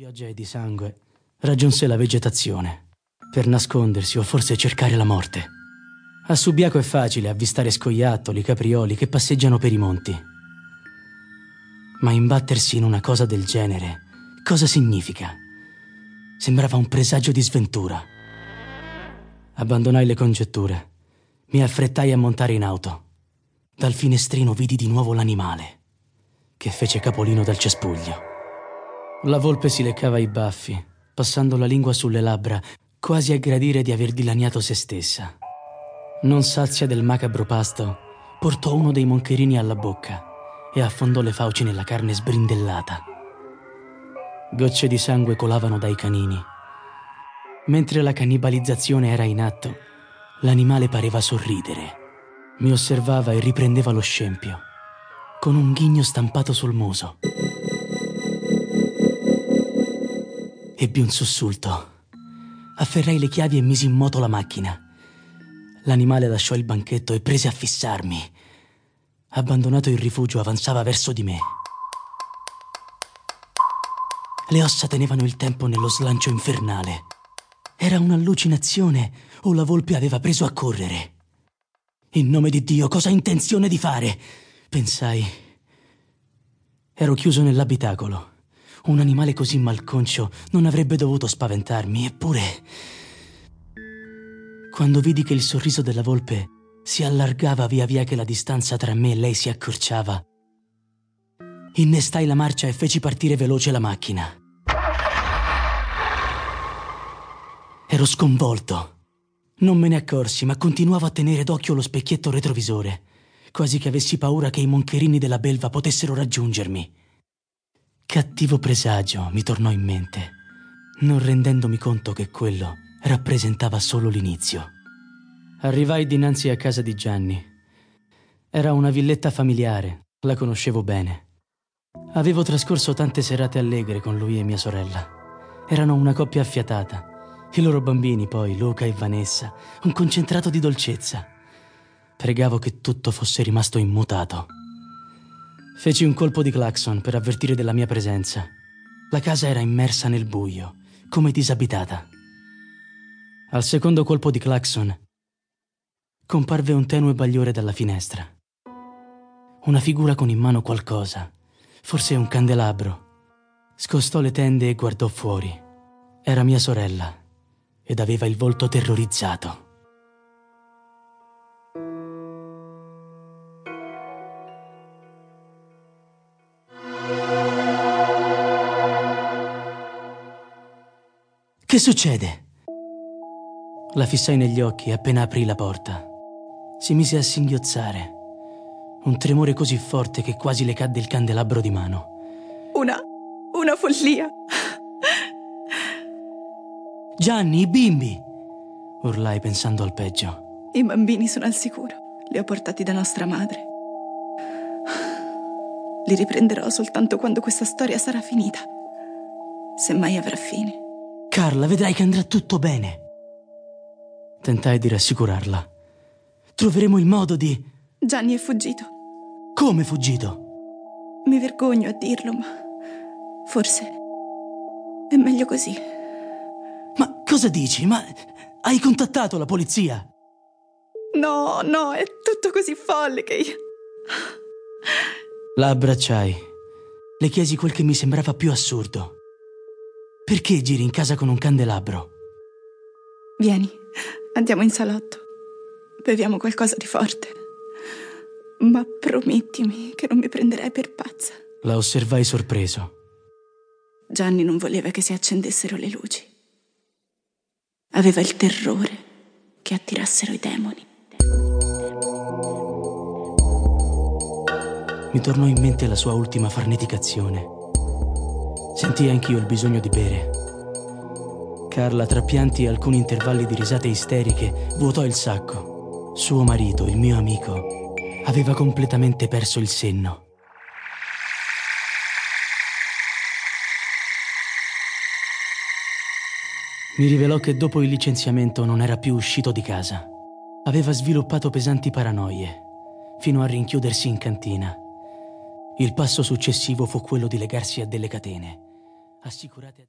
pioggia e di sangue raggiunse la vegetazione per nascondersi o forse cercare la morte. A Subiaco è facile avvistare scoiattoli, caprioli che passeggiano per i monti. Ma imbattersi in una cosa del genere, cosa significa? Sembrava un presagio di sventura. Abbandonai le congetture. Mi affrettai a montare in auto. Dal finestrino vidi di nuovo l'animale, che fece capolino dal cespuglio. La volpe si leccava i baffi, passando la lingua sulle labbra, quasi a gradire di aver dilaniato se stessa. Non sazia del macabro pasto, portò uno dei moncherini alla bocca e affondò le fauci nella carne sbrindellata. Gocce di sangue colavano dai canini. Mentre la cannibalizzazione era in atto, l'animale pareva sorridere. Mi osservava e riprendeva lo scempio, con un ghigno stampato sul muso. Ebbi un sussulto. Afferrai le chiavi e misi in moto la macchina. L'animale lasciò il banchetto e prese a fissarmi. Abbandonato il rifugio, avanzava verso di me. Le ossa tenevano il tempo nello slancio infernale. Era un'allucinazione o la volpe aveva preso a correre. In nome di Dio, cosa ha intenzione di fare? Pensai. Ero chiuso nell'abitacolo. Un animale così malconcio non avrebbe dovuto spaventarmi, eppure... Quando vidi che il sorriso della volpe si allargava via via che la distanza tra me e lei si accorciava, innestai la marcia e feci partire veloce la macchina. Ero sconvolto. Non me ne accorsi, ma continuavo a tenere d'occhio lo specchietto retrovisore, quasi che avessi paura che i moncherini della belva potessero raggiungermi. Cattivo presagio mi tornò in mente, non rendendomi conto che quello rappresentava solo l'inizio. Arrivai dinanzi a casa di Gianni. Era una villetta familiare, la conoscevo bene. Avevo trascorso tante serate allegre con lui e mia sorella. Erano una coppia affiatata. I loro bambini, poi, Luca e Vanessa, un concentrato di dolcezza. Pregavo che tutto fosse rimasto immutato. Feci un colpo di clacson per avvertire della mia presenza. La casa era immersa nel buio, come disabitata. Al secondo colpo di clacson comparve un tenue bagliore dalla finestra. Una figura con in mano qualcosa, forse un candelabro. Scostò le tende e guardò fuori. Era mia sorella ed aveva il volto terrorizzato. Che succede? La fissai negli occhi appena aprì la porta. Si mise a singhiozzare. Un tremore così forte che quasi le cadde il candelabro di mano. Una. una follia. Gianni, i bimbi! urlai pensando al peggio. I bambini sono al sicuro. Li ho portati da nostra madre. Li riprenderò soltanto quando questa storia sarà finita. Se mai avrà fine. Carla, vedrai che andrà tutto bene. Tentai di rassicurarla. Troveremo il modo di... Gianni è fuggito. Come fuggito? Mi vergogno a dirlo, ma forse è meglio così. Ma cosa dici? Ma hai contattato la polizia? No, no, è tutto così folle che io... La abbracciai. Le chiesi quel che mi sembrava più assurdo. Perché giri in casa con un candelabro? Vieni, andiamo in salotto. Beviamo qualcosa di forte. Ma promettimi che non mi prenderai per pazza. La osservai sorpreso. Gianni non voleva che si accendessero le luci. Aveva il terrore che attirassero i demoni. Mi tornò in mente la sua ultima farneticazione Sentii anch'io il bisogno di bere. Carla, tra pianti e alcuni intervalli di risate isteriche, vuotò il sacco. Suo marito, il mio amico, aveva completamente perso il senno. Mi rivelò che dopo il licenziamento non era più uscito di casa. Aveva sviluppato pesanti paranoie, fino a rinchiudersi in cantina. Il passo successivo fu quello di legarsi a delle catene 橋倉で。